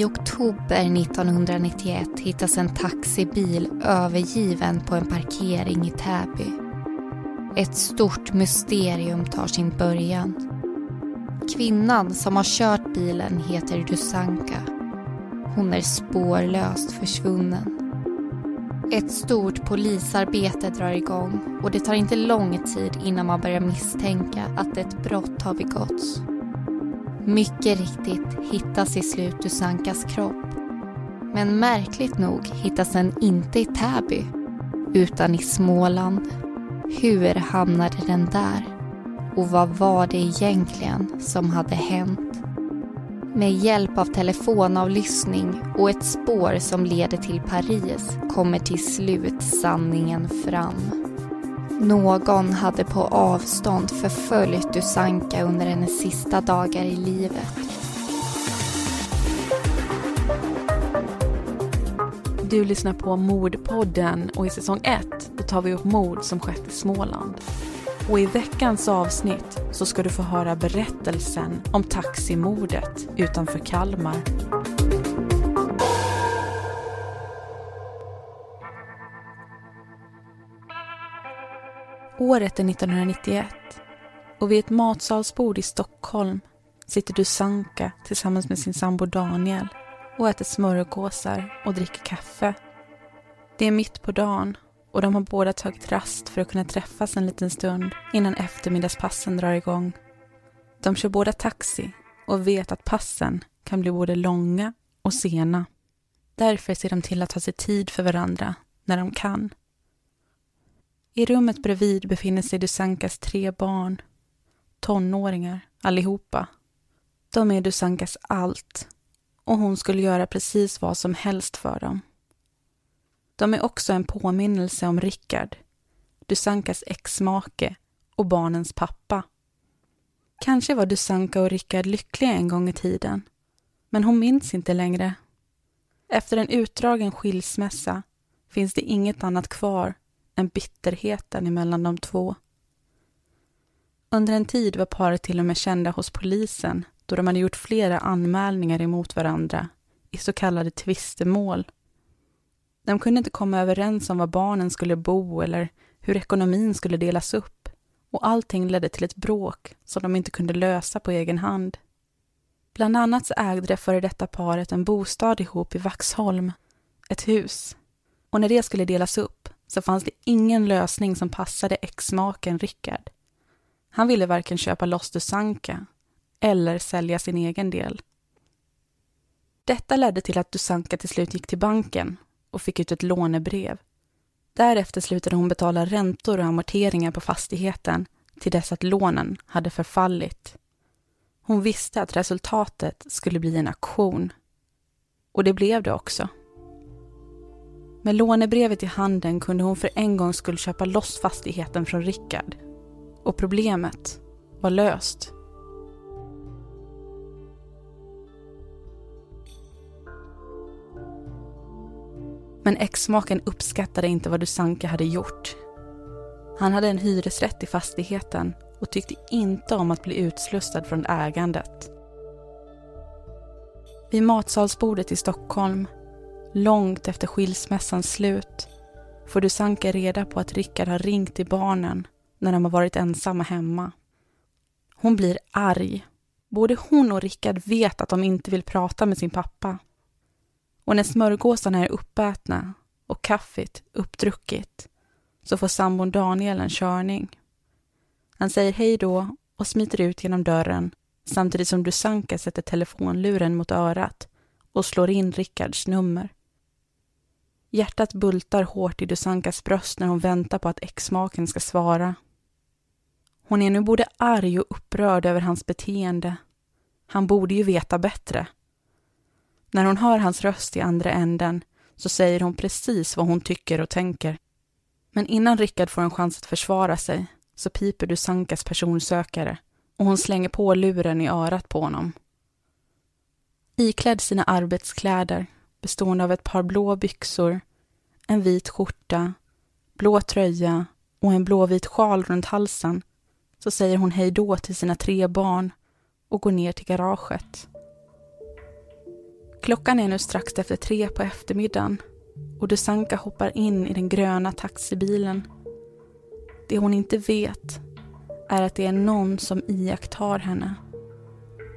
I oktober 1991 hittas en taxibil övergiven på en parkering i Täby. Ett stort mysterium tar sin början. Kvinnan som har kört bilen heter Dusanka. Hon är spårlöst försvunnen. Ett stort polisarbete drar igång och det tar inte lång tid innan man börjar misstänka att ett brott har begåtts. Mycket riktigt hittas i slut Dusankas kropp. Men märkligt nog hittas den inte i Täby, utan i Småland. Hur hamnade den där? Och vad var det egentligen som hade hänt? Med hjälp av telefonavlyssning och ett spår som leder till Paris kommer till slut sanningen fram. Någon hade på avstånd förföljt Dusanka under hennes sista dagar i livet. Du lyssnar på Mordpodden och i säsong 1 då tar vi upp mord som skett i Småland. Och i veckans avsnitt så ska du få höra berättelsen om taximordet utanför Kalmar. Året är 1991 och vid ett matsalsbord i Stockholm sitter Dusanka tillsammans med sin sambo Daniel och äter smörgåsar och dricker kaffe. Det är mitt på dagen och de har båda tagit rast för att kunna träffas en liten stund innan eftermiddagspassen drar igång. De kör båda taxi och vet att passen kan bli både långa och sena. Därför ser de till att ta sig tid för varandra när de kan. I rummet bredvid befinner sig Dusankas tre barn. Tonåringar, allihopa. De är Dusankas allt och hon skulle göra precis vad som helst för dem. De är också en påminnelse om Rickard, Dusankas exmake och barnens pappa. Kanske var Dusanka och Rickard lyckliga en gång i tiden, men hon minns inte längre. Efter en utdragen skilsmässa finns det inget annat kvar än bitterheten emellan de två. Under en tid var paret till och med kända hos polisen då de hade gjort flera anmälningar emot varandra i så kallade tvistemål. De kunde inte komma överens om var barnen skulle bo eller hur ekonomin skulle delas upp och allting ledde till ett bråk som de inte kunde lösa på egen hand. Bland annat så ägde det före detta paret en bostad ihop i Vaxholm, ett hus. Och när det skulle delas upp så fanns det ingen lösning som passade exmaken Rickard. Han ville varken köpa loss Dusanka eller sälja sin egen del. Detta ledde till att Dusanka till slut gick till banken och fick ut ett lånebrev. Därefter slutade hon betala räntor och amorteringar på fastigheten till dess att lånen hade förfallit. Hon visste att resultatet skulle bli en auktion. Och det blev det också. Med lånebrevet i handen kunde hon för en gång skull köpa loss fastigheten från Rickard. Och problemet var löst. Men exmaken uppskattade inte vad Dusanka hade gjort. Han hade en hyresrätt i fastigheten och tyckte inte om att bli utslussad från ägandet. Vid matsalsbordet i Stockholm, långt efter skilsmässans slut, får Dusanka reda på att Rickard har ringt till barnen när de har varit ensamma hemma. Hon blir arg. Både hon och Rickard vet att de inte vill prata med sin pappa. Och när smörgåsarna är uppätna och kaffet uppdrucket så får sambon Daniel en körning. Han säger hej då och smiter ut genom dörren samtidigt som Dusanka sätter telefonluren mot örat och slår in Rickards nummer. Hjärtat bultar hårt i Dusankas bröst när hon väntar på att exmaken ska svara. Hon är nu både arg och upprörd över hans beteende. Han borde ju veta bättre. När hon hör hans röst i andra änden så säger hon precis vad hon tycker och tänker. Men innan Rickard får en chans att försvara sig så piper Dusankas personsökare och hon slänger på luren i örat på honom. Iklädd sina arbetskläder bestående av ett par blå byxor, en vit skjorta, blå tröja och en blåvit sjal runt halsen så säger hon hej då till sina tre barn och går ner till garaget. Klockan är nu strax efter tre på eftermiddagen och Dusanka hoppar in i den gröna taxibilen. Det hon inte vet är att det är någon som iakttar henne.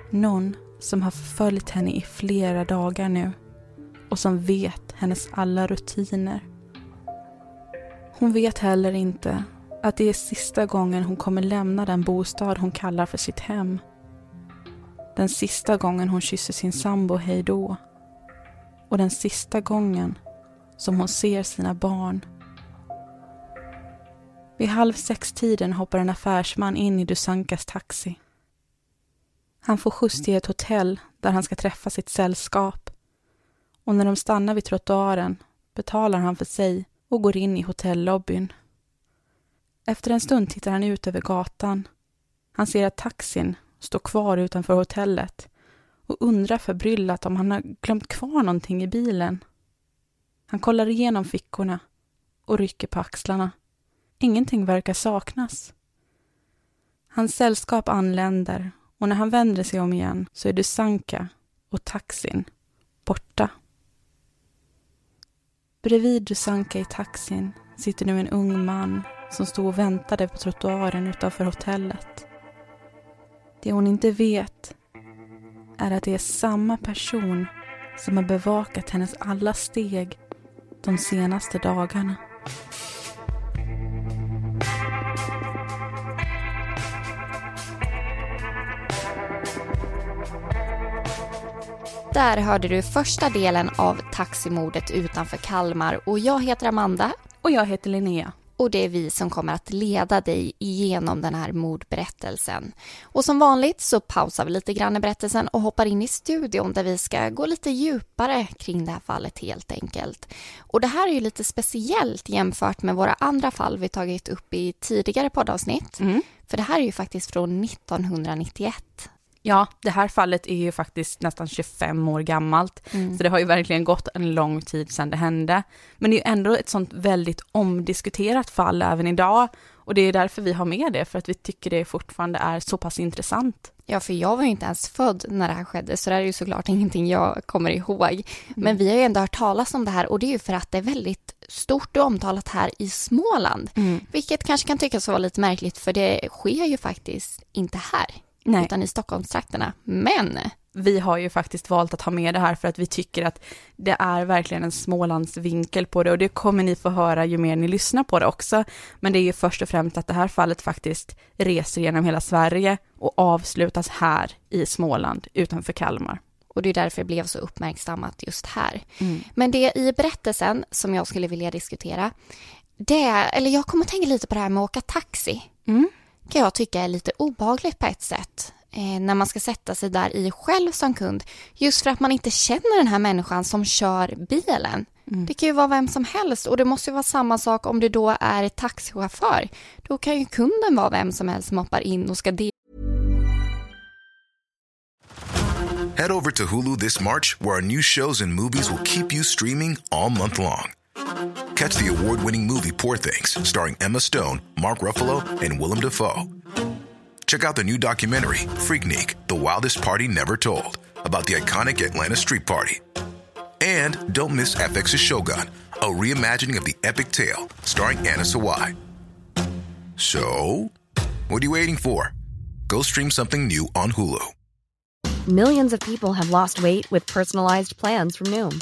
Någon som har förföljt henne i flera dagar nu och som vet hennes alla rutiner. Hon vet heller inte att det är sista gången hon kommer lämna den bostad hon kallar för sitt hem. Den sista gången hon kysser sin sambo hej då. Och den sista gången som hon ser sina barn. Vid halv sex-tiden hoppar en affärsman in i Dusankas taxi. Han får skjuts till ett hotell där han ska träffa sitt sällskap. Och när de stannar vid trottoaren betalar han för sig och går in i hotellobbyn. Efter en stund tittar han ut över gatan. Han ser att taxin står kvar utanför hotellet och undrar förbryllat om han har glömt kvar någonting i bilen. Han kollar igenom fickorna och rycker på axlarna. Ingenting verkar saknas. Hans sällskap anländer och när han vänder sig om igen så är Dusanka och taxin borta. Bredvid Dusanka i taxin sitter nu en ung man som stod och väntade på trottoaren utanför hotellet. Det hon inte vet är att det är samma person som har bevakat hennes alla steg de senaste dagarna. Där hörde du första delen av taximordet utanför Kalmar och jag heter Amanda. Och jag heter Linnea. Och det är vi som kommer att leda dig igenom den här mordberättelsen. Och som vanligt så pausar vi lite grann i berättelsen och hoppar in i studion där vi ska gå lite djupare kring det här fallet helt enkelt. Och det här är ju lite speciellt jämfört med våra andra fall vi tagit upp i tidigare poddavsnitt. Mm. För det här är ju faktiskt från 1991. Ja, det här fallet är ju faktiskt nästan 25 år gammalt, mm. så det har ju verkligen gått en lång tid sedan det hände. Men det är ju ändå ett sånt väldigt omdiskuterat fall även idag, och det är därför vi har med det, för att vi tycker det fortfarande är så pass intressant. Ja, för jag var ju inte ens född när det här skedde, så det är ju såklart ingenting jag kommer ihåg. Mm. Men vi har ju ändå hört talas om det här och det är ju för att det är väldigt stort och omtalat här i Småland. Mm. Vilket kanske kan tyckas vara lite märkligt, för det sker ju faktiskt inte här. Nej. utan i Stockholmstrakterna. Men vi har ju faktiskt valt att ha med det här för att vi tycker att det är verkligen en Smålandsvinkel på det och det kommer ni få höra ju mer ni lyssnar på det också. Men det är ju först och främst att det här fallet faktiskt reser genom hela Sverige och avslutas här i Småland utanför Kalmar. Och det är därför det blev så uppmärksammat just här. Mm. Men det i berättelsen som jag skulle vilja diskutera, det eller jag kommer att tänka lite på det här med att åka taxi. Mm kan jag tycka är lite obehagligt på ett sätt. Eh, när man ska sätta sig där i själv som kund. Just för att man inte känner den här människan som kör bilen. Mm. Det kan ju vara vem som helst och det måste vara samma sak om det då är taxichaufför. Då kan ju kunden vara vem som helst som hoppar in och ska dela. Head over to Hulu this March where our new shows and movies will keep you streaming all month long. Catch the award-winning movie Poor Things, starring Emma Stone, Mark Ruffalo, and Willem Dafoe. Check out the new documentary, Freaknik, The Wildest Party Never Told, about the iconic Atlanta Street Party. And don't miss FX's Shogun, a reimagining of the epic tale, starring Anna Sawai. So, what are you waiting for? Go stream something new on Hulu. Millions of people have lost weight with personalized plans from Noom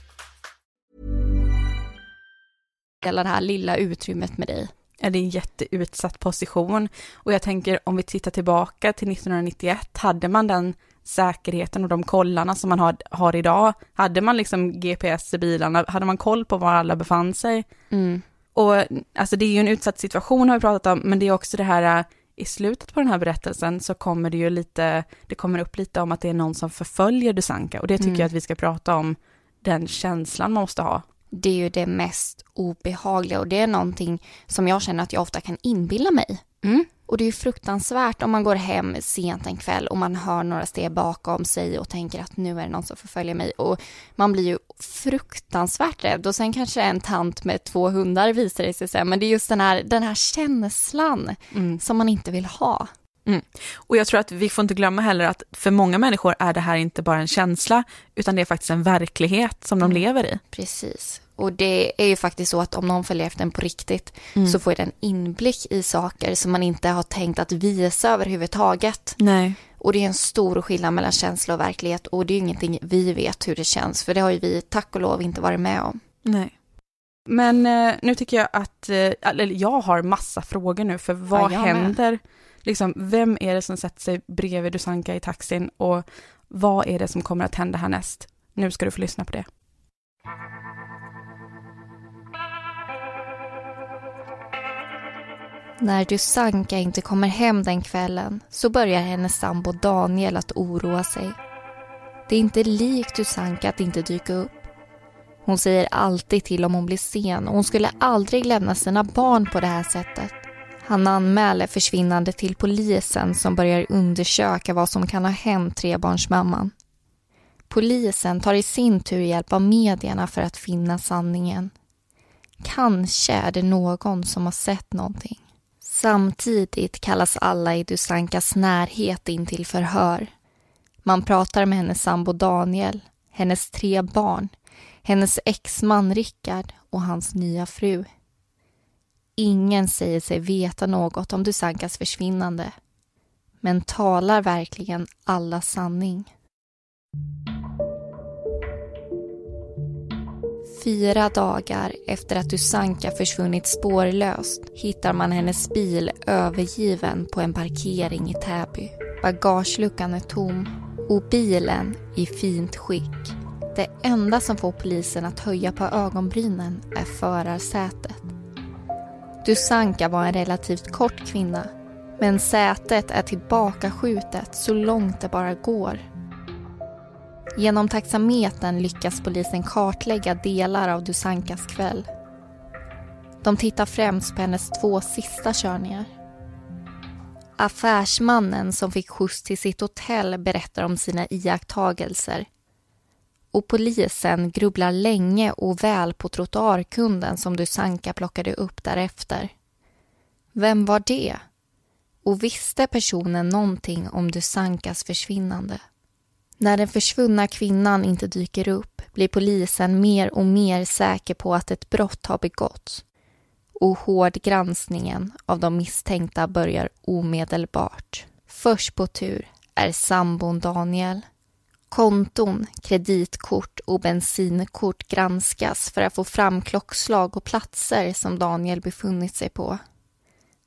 Hela det här lilla utrymmet med dig. Ja, det är en jätteutsatt position. Och jag tänker om vi tittar tillbaka till 1991, hade man den säkerheten och de kollarna som man har, har idag? Hade man liksom GPS i bilarna? Hade man koll på var alla befann sig? Mm. Och alltså det är ju en utsatt situation har vi pratat om, men det är också det här i slutet på den här berättelsen så kommer det ju lite, det kommer upp lite om att det är någon som förföljer Dusanka och det tycker mm. jag att vi ska prata om, den känslan man måste ha Det är ju det mest obehagliga och det är någonting som jag känner att jag ofta kan inbilla mig. Mm. Och det är ju fruktansvärt om man går hem sent en kväll och man hör några steg bakom sig och tänker att nu är det någon som förföljer mig. Och man blir ju fruktansvärt rädd. Och sen kanske en tant med två hundar visar det sig sen. Men det är just den här, den här känslan Mm. som man inte vill ha. Och jag tror att vi får inte glömma heller att för många människor är det här inte bara en känsla, utan det är faktiskt en verklighet som de Mm. lever i. Precis. Och det är ju faktiskt så att om någon följer efter den på riktigt så får den inblick i saker som man inte har tänkt att visa överhuvudtaget. Nej. Och det är en stor skillnad mellan känsla och verklighet och det är ju ingenting vi vet hur det känns för det har ju vi tack och lov inte varit med om. Nej. Men eh, nu tycker jag att, eh, eller jag har massa frågor nu, för vad Ja, jag med. Liksom, vem är det som sätter sig bredvid Dusanka i taxin och vad är det som kommer att hända härnäst? Nu ska du få lyssna på det. När Dusanka inte kommer hem den kvällen så börjar hennes sambo Daniel att oroa sig. Det är inte likt Dusanka att inte dyka upp. Hon säger alltid till om hon blir sen och hon skulle aldrig lämna sina barn på det här sättet. Han anmäler försvinnande till polisen som börjar undersöka vad som kan ha hänt trebarnsmamman. Polisen tar i sin tur hjälp av medierna för att finna sanningen. Kanske är det någon som har sett någonting. Samtidigt kallas alla i Dusankas närhet in till förhör. Man pratar med hennes sambo Daniel, hennes tre barn, hennes exman Rickard och hans nya fru. Ingen säger sig veta något om Dusankas försvinnande. Men talar verkligen alla sanning? Fyra dagar efter att Dusanka försvunnit spårlöst hittar man hennes bil övergiven på en parkering i Täby. Bagageluckan är tom och bilen i fint skick. Det enda som får polisen att höja på ögonbrynen är förarsätet. Dusanka var en relativt kort kvinna men sätet är tillbakaskjutet så långt det bara går. Genom taxametern lyckas polisen kartlägga delar av Dusankas kväll. De tittar främst på hennes två sista körningar. Affärsmannen som fick skjuts till sitt hotell berättar om sina iakttagelser. Och polisen grubblar länge och väl på trottoarkunden som Dusanka plockade upp därefter. Vem var det? Och visste personen någonting om Dusankas försvinnande? När den försvunna kvinnan inte dyker upp blir polisen mer och mer säker på att ett brott har begåtts. Och hårdgranskningen av de misstänkta börjar omedelbart. Först på tur är sambon Daniel. Konton, kreditkort och bensinkort granskas för att få fram klockslag och platser som Daniel befunnit sig på.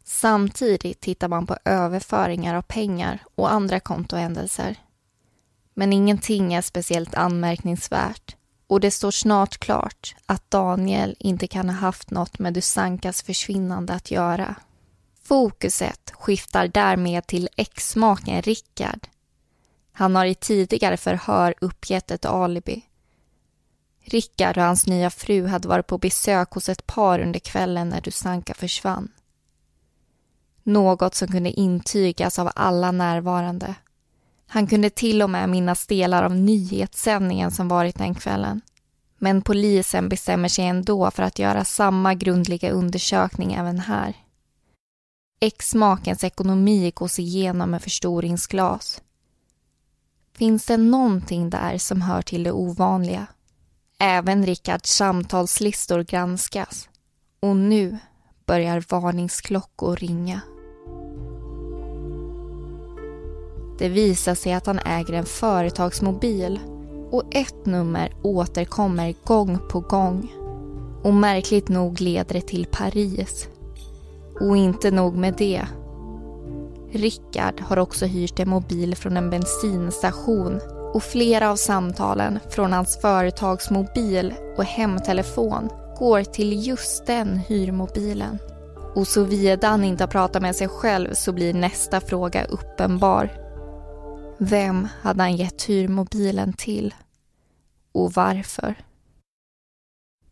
Samtidigt tittar man på överföringar av pengar och andra kontohändelser. Men ingenting är speciellt anmärkningsvärt och det står snart klart att Daniel inte kan ha haft något med Dusankas försvinnande att göra. Fokuset skiftar därmed till exmaken Rickard. Han har i tidigare förhör uppgett ett alibi. Rickard och hans nya fru hade varit på besök hos ett par under kvällen när Dusanka försvann. Något som kunde intygas av alla närvarande. Han kunde till och med minnas delar av nyhetssändningen som varit den kvällen. Men polisen bestämmer sig ändå för att göra samma grundliga undersökning även här. Exmakens ekonomi gås igenom med förstoringsglas. Finns det någonting där som hör till det ovanliga? Även Rickards samtalslistor granskas. Och nu börjar varningsklockor ringa. Det visar sig att han äger en företagsmobil och ett nummer återkommer gång på gång. Och märkligt nog leder det till Paris. Och inte nog med det. Rickard har också hyrt en mobil från en bensinstation och flera av samtalen från hans företagsmobil och hemtelefon går till just den hyrmobilen. Och såvida han inte har pratat med sig själv så blir nästa fråga uppenbar. Vem hade han gett hyrmobilen till? Och varför?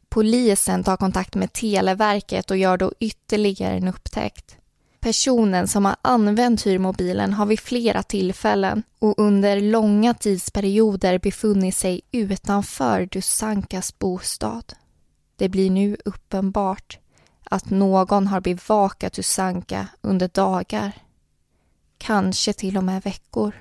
Polisen tar kontakt med Televerket och gör då ytterligare en upptäckt. Personen som har använt hyrmobilen har vid flera tillfällen och under långa tidsperioder befunnit sig utanför Dusankas bostad. Det blir nu uppenbart att någon har bevakat Dusanka under dagar, kanske till och med veckor.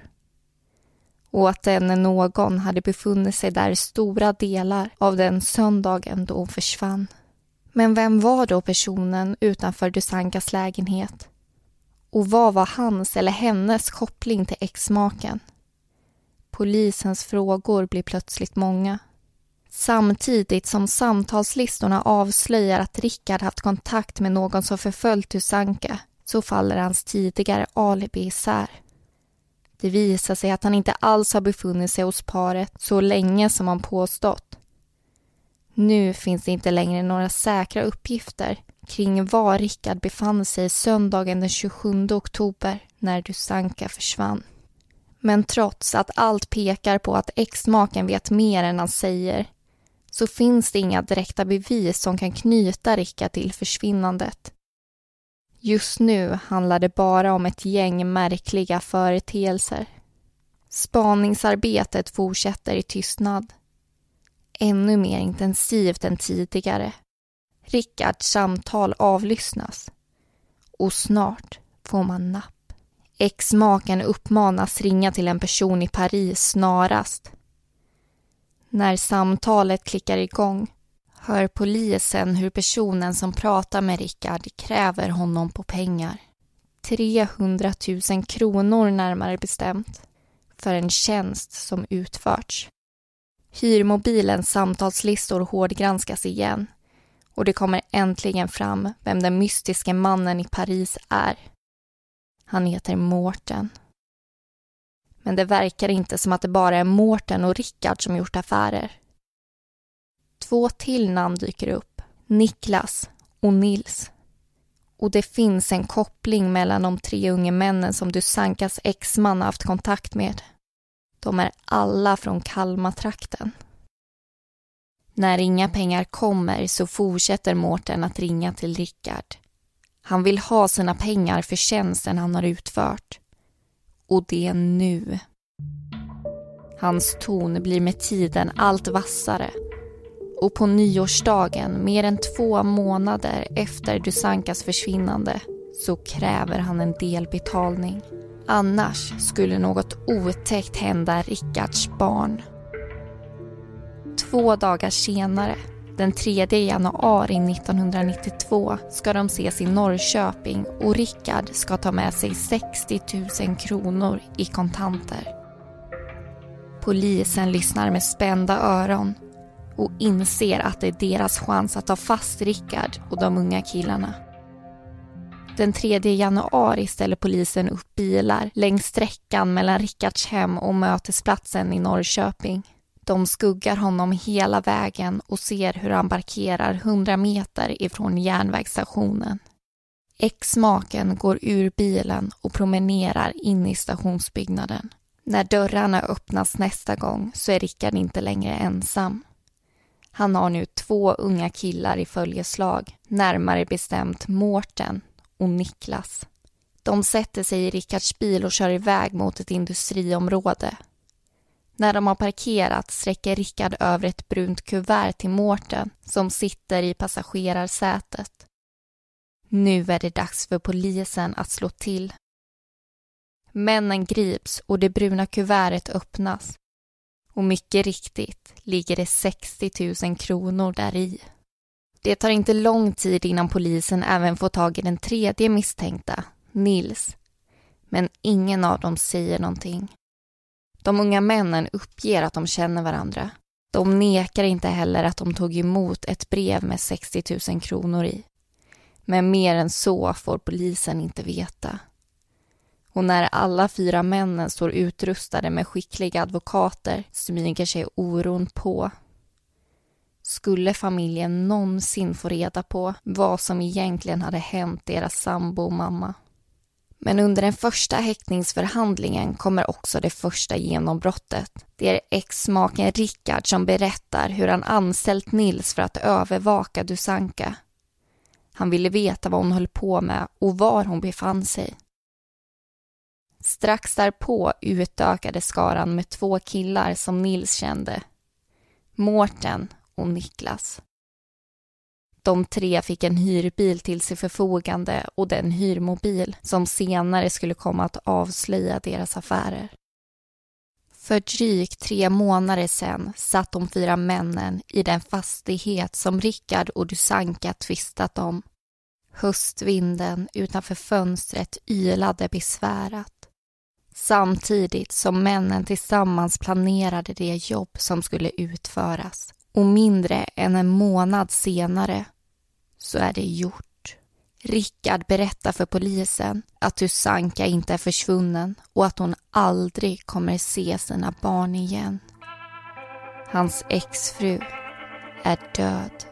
Och att denne någon hade befunnit sig där stora delar av den söndagen då hon försvann. Men vem var då personen utanför Dusankas lägenhet? Och vad var hans eller hennes koppling till exmaken? Polisens frågor blir plötsligt många. Samtidigt som samtalslistorna avslöjar att Rickard haft kontakt med någon som förföljt Tusanka så faller hans tidigare alibi isär. Det visar sig att han inte alls har befunnit sig hos paret så länge som han påstått. Nu finns det inte längre några säkra uppgifter kring var Rickard befann sig söndagen den 27 oktober när Dusanka försvann. Men trots att allt pekar på att exmaken vet mer än han säger så finns det inga direkta bevis som kan knyta Rickard till försvinnandet. Just nu handlar det bara om ett gäng märkliga företeelser. Spaningsarbetet fortsätter i tystnad. Ännu mer intensivt än tidigare. Rickards samtal avlyssnas. Och snart får man napp. Exmaken uppmanas ringa till en person i Paris snarast. När samtalet klickar igång hör polisen hur personen som pratar med Rickard kräver honom på pengar. 300 000 kronor närmare bestämt för en tjänst som utförts. Hyrmobilens samtalslistor hårdgranskas igen och det kommer äntligen fram vem den mystiske mannen i Paris är. Han heter Mårten. Men det verkar inte som att det bara är Mårten och Rickard som gjort affärer. Två till namn dyker upp, Niklas och Nils. Och det finns en koppling mellan de tre unga männen som Dusankas exman haft kontakt med. De är alla från Kalmartrakten. När inga pengar kommer så fortsätter Mårten att ringa till Rickard. Han vill ha sina pengar för tjänsten han har utfört. Och det nu. Hans ton blir med tiden allt vassare och på nyårsdagen, mer än två månader efter Dusankas försvinnande, så kräver han en delbetalning. Annars skulle något otäckt hända Rickards barn. Två dagar senare, den 3 januari 1992, ska de ses i Norrköping och Rickard ska ta med sig 60 000 kronor i kontanter. Polisen lyssnar med spända öron och inser att det är deras chans att ta fast Rickard och de unga killarna. Den 3 januari ställer polisen upp bilar längs sträckan mellan Rickards hem och mötesplatsen i Norrköping. De skuggar honom hela vägen och ser hur han parkerar 100 meter ifrån järnvägsstationen. Ex-maken går ur bilen och promenerar in i stationsbyggnaden. När dörrarna öppnas nästa gång så är Rickard inte längre ensam. Han har nu två unga killar i följeslag, närmare bestämt Mårten och Niklas. De sätter sig i Rickards bil och kör iväg mot ett industriområde. När de har parkerat sträcker Rickard över ett brunt kuvert till Mårten som sitter i passagerarsätet. Nu är det dags för polisen att slå till. Männen grips och det bruna kuvertet öppnas. Och mycket riktigt ligger det 60 000 kronor där i. Det tar inte lång tid innan polisen även får tag i den tredje misstänkta, Nils. Men ingen av dem säger någonting. De unga männen uppger att de känner varandra. De nekar inte heller att de tog emot ett brev med 60 000 kronor i. Men mer än så får polisen inte veta. Och när alla fyra männen står utrustade med skickliga advokater smyger sig oron på. Skulle familjen någonsin få reda på vad som egentligen hade hänt deras sambo och mamma? Men under den första häktningsförhandlingen kommer också det första genombrottet. Det är ex-maken Rickard som berättar hur han anställt Nils för att övervaka Dusanka. Han ville veta vad hon höll på med och var hon befann sig. Strax därpå utökade skaran med två killar som Nils kände. Mårten och Niklas. De tre fick en hyrbil till sitt förfogande och den hyrmobil som senare skulle komma att avslöja deras affärer. För drygt tre månader sedan satt de fyra männen i den fastighet som Rickard och Dusanka tvistat om. Höstvinden utanför fönstret ylade besvärat. Samtidigt som männen tillsammans planerade det jobb som skulle utföras. Och mindre än en månad senare så är det gjort. Rickard berättar för polisen att Tusanka inte är försvunnen och att hon aldrig kommer se sina barn igen. Hans exfru är död.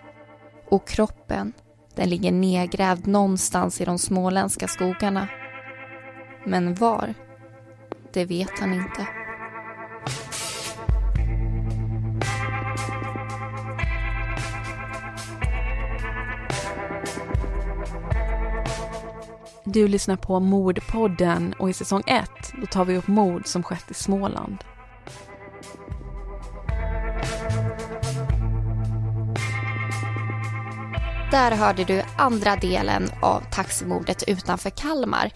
Och kroppen, den ligger nedgrävd någonstans i de småländska skogarna. Men var? Det vet han inte. Du lyssnar på Mordpodden och i säsong 1 då tar vi upp mord som skett i Småland. Där hörde du andra delen av taximordet utanför Kalmar.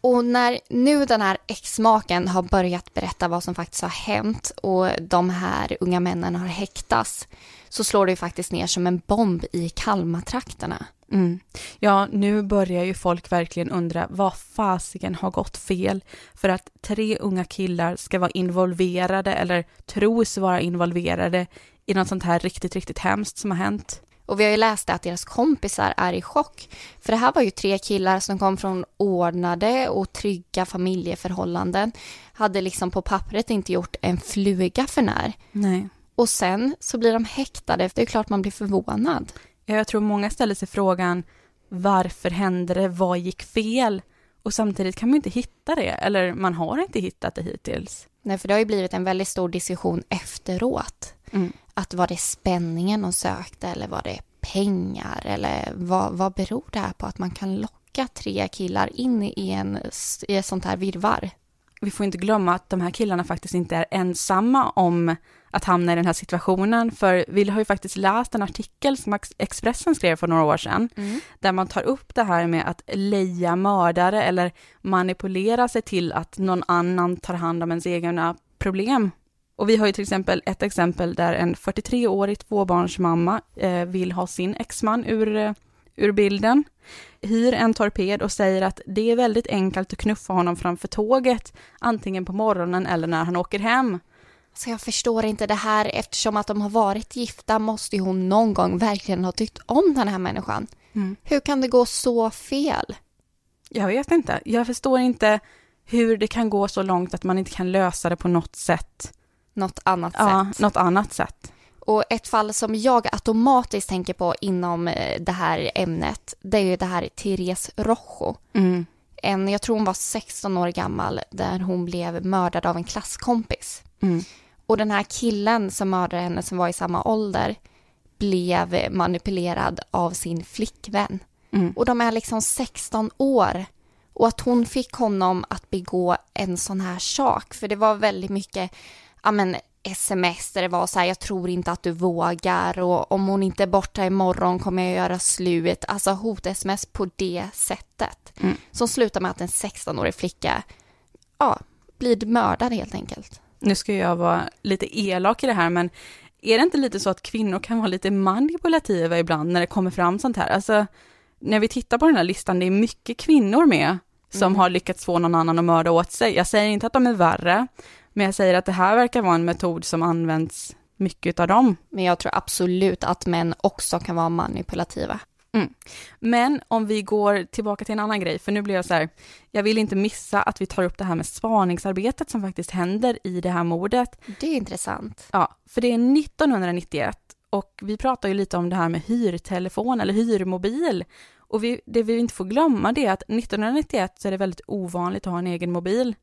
Och när nu den här exmaken har börjat berätta vad som faktiskt har hänt och de här unga männen har häktats så slår det ju faktiskt ner som en bomb i Kalmartrakterna. Mm. Ja, nu börjar ju folk verkligen undra vad fasiken har gått fel för att tre unga killar ska vara involverade eller tros vara involverade i något sånt här riktigt, riktigt hemskt som har hänt. Och vi har ju läst att deras kompisar är i chock. För det här var ju tre killar som kom från ordnade och trygga familjeförhållanden. Hade liksom på pappret inte gjort en fluga för när. Nej. Och sen så blir de häktade. Det är klart man blir förvånad. Ja, jag tror många ställer sig frågan varför hände det? Vad gick fel? Och samtidigt kan man inte hitta det, eller man har inte hittat det hittills. Nej, för det har ju blivit en väldigt stor diskussion efteråt. Mm. Att var det spänningen de sökte eller var det pengar eller vad, vad beror det här på att man kan locka tre killar in i, en, i ett sånt här virvar? Vi får inte glömma att de här killarna faktiskt inte är ensamma om att hamna i den här situationen, för vi har ju faktiskt läst en artikel som Expressen skrev för några år sedan, mm. där man tar upp det här med att leja mördare eller manipulera sig till att någon annan tar hand om ens egna problem. Och vi har ju till exempel ett exempel där en 43-årig tvåbarnsmamma eh, vill ha sin exman ur, eh, ur bilden, hyr en torped och säger att det är väldigt enkelt att knuffa honom framför tåget, antingen på morgonen eller när han åker hem. Så jag förstår inte det här eftersom att de har varit gifta måste ju hon någon gång verkligen ha tyckt om den här människan. Mm. Hur kan det gå så fel? Jag vet inte. Jag förstår inte hur det kan gå så långt att man inte kan lösa det på något sätt. Något annat ja, sätt? något annat sätt. Och ett fall som jag automatiskt tänker på inom eh, det här ämnet, det är ju det här Therese Rojo. Mm. En, jag tror hon var 16 år gammal, där hon blev mördad av en klasskompis. Mm. Och den här killen som mördade henne som var i samma ålder blev manipulerad av sin flickvän. Mm. Och de är liksom 16 år. Och att hon fick honom att begå en sån här sak, för det var väldigt mycket, ja men sms där det var så här, jag tror inte att du vågar och om hon inte är borta imorgon kommer jag göra slut. Alltså hot-sms på det sättet. Mm. Som slutar med att en 16-årig flicka, ja, blir mördad helt enkelt nu ska jag vara lite elak i det här, men är det inte lite så att kvinnor kan vara lite manipulativa ibland när det kommer fram sånt här? Alltså, när vi tittar på den här listan, det är mycket kvinnor med som mm. har lyckats få någon annan att mörda åt sig. Jag säger inte att de är värre, men jag säger att det här verkar vara en metod som används mycket av dem. Men jag tror absolut att män också kan vara manipulativa. Mm. Men om vi går tillbaka till en annan grej, för nu blir jag så här, jag vill inte missa att vi tar upp det här med spaningsarbetet som faktiskt händer i det här mordet. Det är intressant. Ja, för det är 1991 och vi pratar ju lite om det här med hyrtelefon eller hyrmobil. Och vi, det vi inte får glömma det är att 1991 så är det väldigt ovanligt att ha en egen mobil.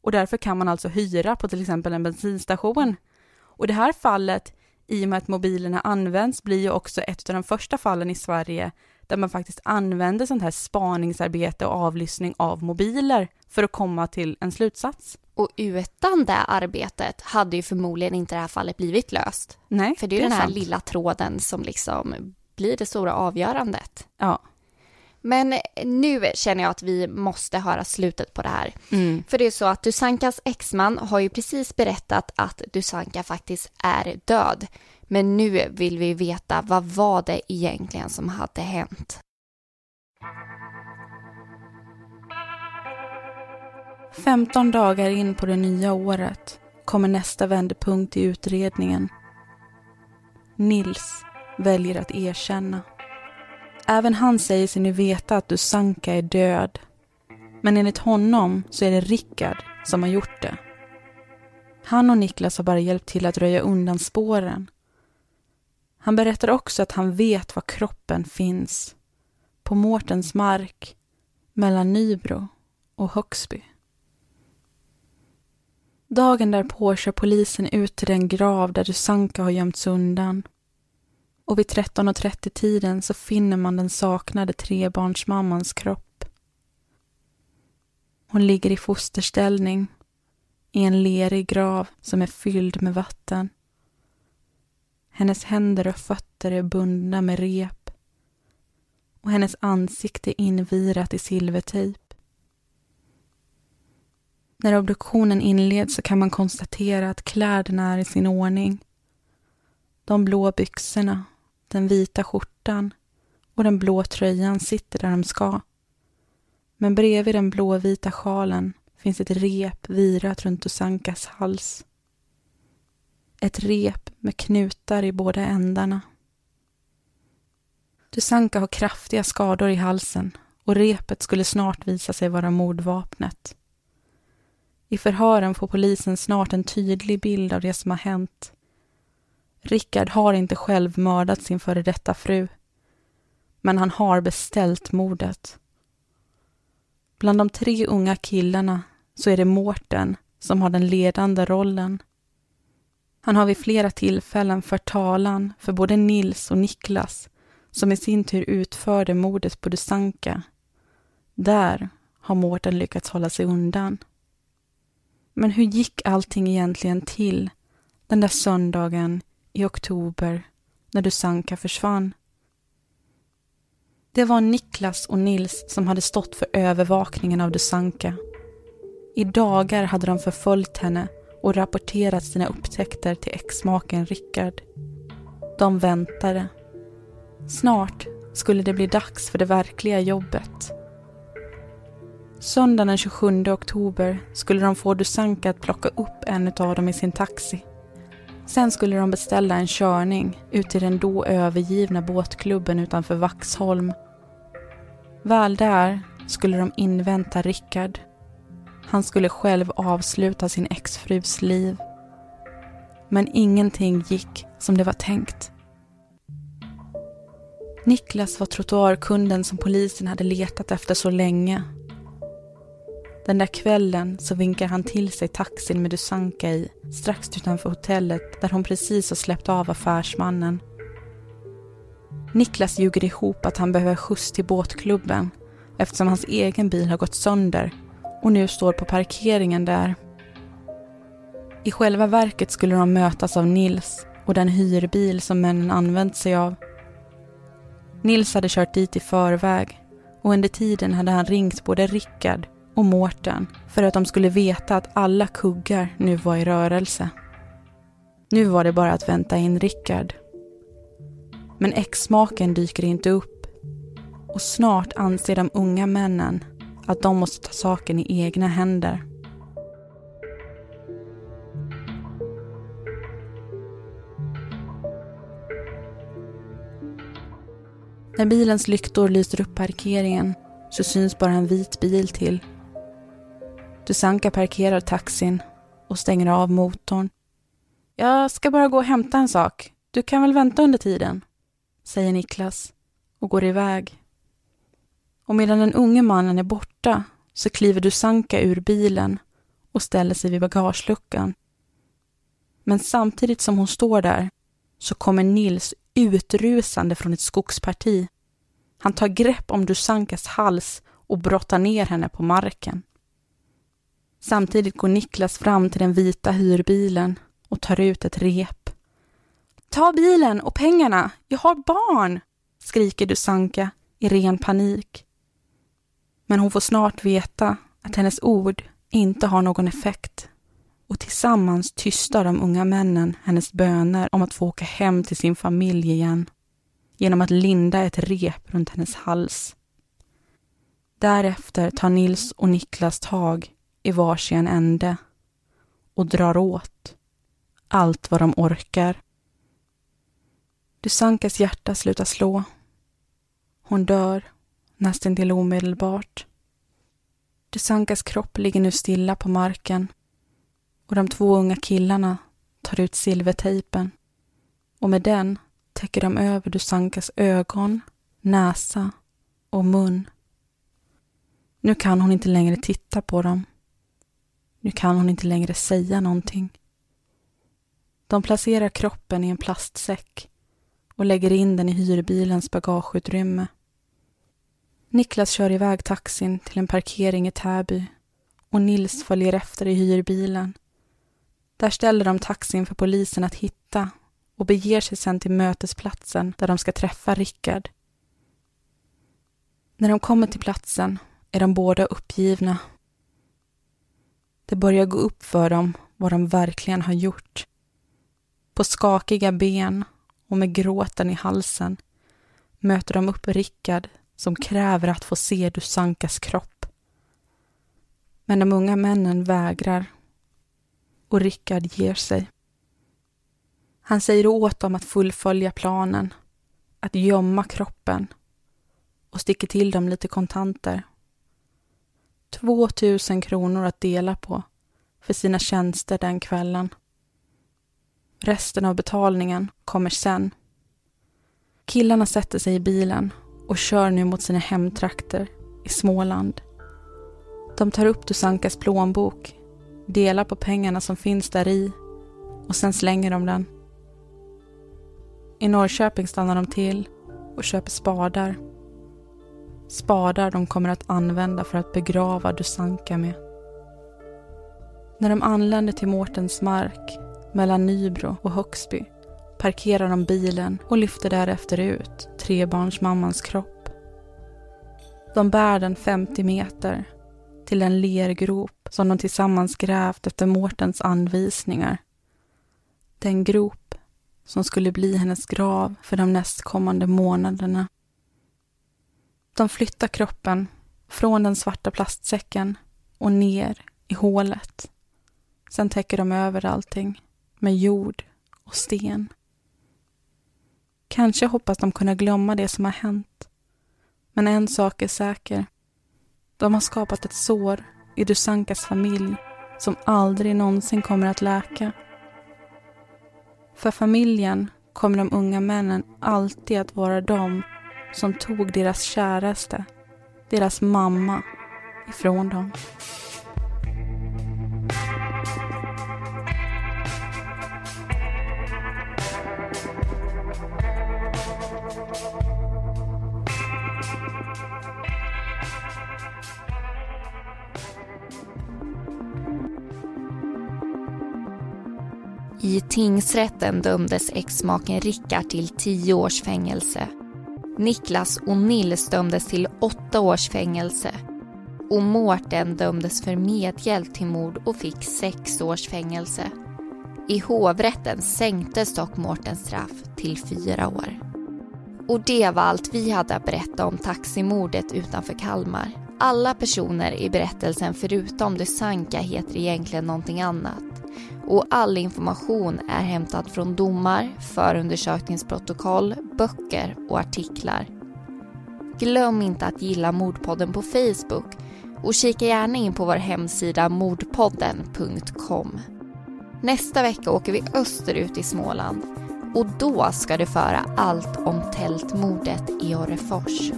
Och därför kan man alltså hyra på till exempel en bensinstation. Och i det här fallet, i och med att mobilerna används, blir ju också ett av de första fallen i Sverige där man faktiskt använder sånt här spaningsarbete och avlyssning av mobiler för att komma till en slutsats. Och utan det arbetet hade ju förmodligen inte det här fallet blivit löst. Nej, För det är ju det är den här sant. lilla tråden som liksom blir det stora avgörandet. Ja. Men nu känner jag att vi måste höra slutet på det här. Mm. För det är så att Dusankas exman har ju precis berättat att Dusanka faktiskt är död. Men nu vill vi veta vad var det egentligen som hade hänt. 15 dagar in på det nya året kommer nästa vändpunkt i utredningen. Nils väljer att erkänna. Även han säger sig nu veta att Dusanka är död. Men enligt honom så är det Rickard som har gjort det. Han och Niklas har bara hjälpt till att röja undan spåren. Han berättar också att han vet var kroppen finns. På Mårtens mark, mellan Nybro och Högsby. Dagen därpå kör polisen ut till den grav där Dusanka har gömts undan. Och vid 13.30-tiden så finner man den saknade trebarnsmammans kropp. Hon ligger i fosterställning i en lerig grav som är fylld med vatten. Hennes händer och fötter är bundna med rep och hennes ansikte är invirat i silvertejp. När obduktionen inleds så kan man konstatera att kläderna är i sin ordning. De blå byxorna, den vita skjortan och den blå tröjan sitter där de ska. Men bredvid den blåvita sjalen finns ett rep virat runt Dusankas hals. Ett rep med knutar i båda ändarna. Dusanka har kraftiga skador i halsen och repet skulle snart visa sig vara mordvapnet. I förhören får polisen snart en tydlig bild av det som har hänt. Rickard har inte själv mördat sin före detta fru, men han har beställt mordet. Bland de tre unga killarna så är det Mårten som har den ledande rollen. Han har vid flera tillfällen fört talan för både Nils och Niklas som i sin tur utförde mordet på Dusanka. Där har Mårten lyckats hålla sig undan. Men hur gick allting egentligen till den där söndagen i oktober när Dusanka försvann? Det var Niklas och Nils som hade stått för övervakningen av Dusanka. I dagar hade de förföljt henne och rapporterat sina upptäckter till exmaken Rickard. De väntade. Snart skulle det bli dags för det verkliga jobbet. Söndagen den 27 oktober skulle de få Dusanka att plocka upp en av dem i sin taxi. Sen skulle de beställa en körning ut till den då övergivna båtklubben utanför Vaxholm. Väl där skulle de invänta Rickard. Han skulle själv avsluta sin exfrus liv. Men ingenting gick som det var tänkt. Niklas var trottoarkunden som polisen hade letat efter så länge. Den där kvällen så vinkar han till sig taxin med Dusanka i strax utanför hotellet där hon precis har släppt av affärsmannen. Niklas ljuger ihop att han behöver skjuts till båtklubben eftersom hans egen bil har gått sönder och nu står på parkeringen där. I själva verket skulle de mötas av Nils och den hyrbil som männen använt sig av. Nils hade kört dit i förväg och under tiden hade han ringt både Rickard och Mårten för att de skulle veta att alla kuggar nu var i rörelse. Nu var det bara att vänta in Rickard. Men exmaken dyker inte upp och snart anser de unga männen att de måste ta saken i egna händer. När bilens lyktor lyser upp parkeringen så syns bara en vit bil till. Dusanka parkerar taxin och stänger av motorn. Jag ska bara gå och hämta en sak. Du kan väl vänta under tiden? Säger Niklas och går iväg. Och medan den unge mannen är borta så kliver Dusanka ur bilen och ställer sig vid bagageluckan. Men samtidigt som hon står där så kommer Nils utrusande från ett skogsparti. Han tar grepp om Dusankas hals och brottar ner henne på marken. Samtidigt går Niklas fram till den vita hyrbilen och tar ut ett rep. Ta bilen och pengarna, jag har barn! skriker Dusanka i ren panik. Men hon får snart veta att hennes ord inte har någon effekt och tillsammans tystar de unga männen hennes böner om att få åka hem till sin familj igen genom att linda ett rep runt hennes hals. Därefter tar Nils och Niklas tag i varsin ände och drar åt allt vad de orkar. Dusankas hjärta slutar slå. Hon dör nästan till omedelbart. Dusankas kropp ligger nu stilla på marken och de två unga killarna tar ut silvertejpen och med den täcker de över Dusankas ögon, näsa och mun. Nu kan hon inte längre titta på dem. Nu kan hon inte längre säga någonting. De placerar kroppen i en plastsäck och lägger in den i hyrbilens bagageutrymme. Niklas kör iväg taxin till en parkering i Täby och Nils följer efter i hyrbilen. Där ställer de taxin för polisen att hitta och beger sig sedan till mötesplatsen där de ska träffa Rickard. När de kommer till platsen är de båda uppgivna. Det börjar gå upp för dem vad de verkligen har gjort. På skakiga ben och med gråten i halsen möter de upp Rickard som kräver att få se Dusankas kropp. Men de unga männen vägrar och Rickard ger sig. Han säger åt dem att fullfölja planen, att gömma kroppen och sticker till dem lite kontanter. 2000 kronor att dela på för sina tjänster den kvällen. Resten av betalningen kommer sen. Killarna sätter sig i bilen och kör nu mot sina hemtrakter i Småland. De tar upp Dusankas plånbok, delar på pengarna som finns där i och sen slänger de den. I Norrköping stannar de till och köper spadar. Spadar de kommer att använda för att begrava Dusanka med. När de anländer till Mårtens mark mellan Nybro och Högsby parkerar de bilen och lyfter därefter ut trebarnsmammans kropp. De bär den 50 meter till en lergrop som de tillsammans grävt efter Mårtens anvisningar. Den grop som skulle bli hennes grav för de nästkommande månaderna. De flyttar kroppen från den svarta plastsäcken och ner i hålet. Sen täcker de över allting med jord och sten. Kanske hoppas de kunna glömma det som har hänt. Men en sak är säker. De har skapat ett sår i Dusankas familj som aldrig någonsin kommer att läka. För familjen kommer de unga männen alltid att vara de som tog deras käraste, deras mamma, ifrån dem. I tingsrätten dömdes exmaken Rickard till tio års fängelse. Niklas och Nils dömdes till åtta års fängelse. Och Mårten dömdes för medhjälp till mord och fick sex års fängelse. I hovrätten sänktes dock Mårtens straff till fyra år. Och det var allt vi hade att berätta om taximordet utanför Kalmar. Alla personer i berättelsen förutom Dusanka heter egentligen någonting annat och all information är hämtad från domar, förundersökningsprotokoll, böcker och artiklar. Glöm inte att gilla Mordpodden på Facebook och kika gärna in på vår hemsida mordpodden.com. Nästa vecka åker vi österut i Småland och då ska du föra allt om tältmordet i Orrefors.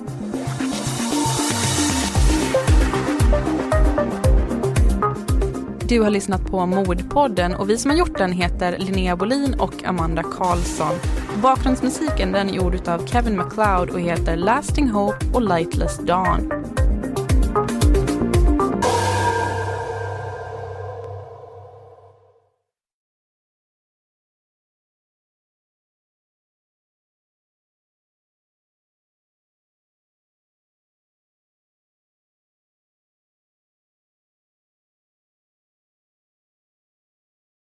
Du har lyssnat på Mordpodden och vi som har gjort den heter Linnea Bolin och Amanda Karlsson. Bakgrundsmusiken den är gjord av Kevin MacLeod och heter Lasting Hope och Lightless Dawn.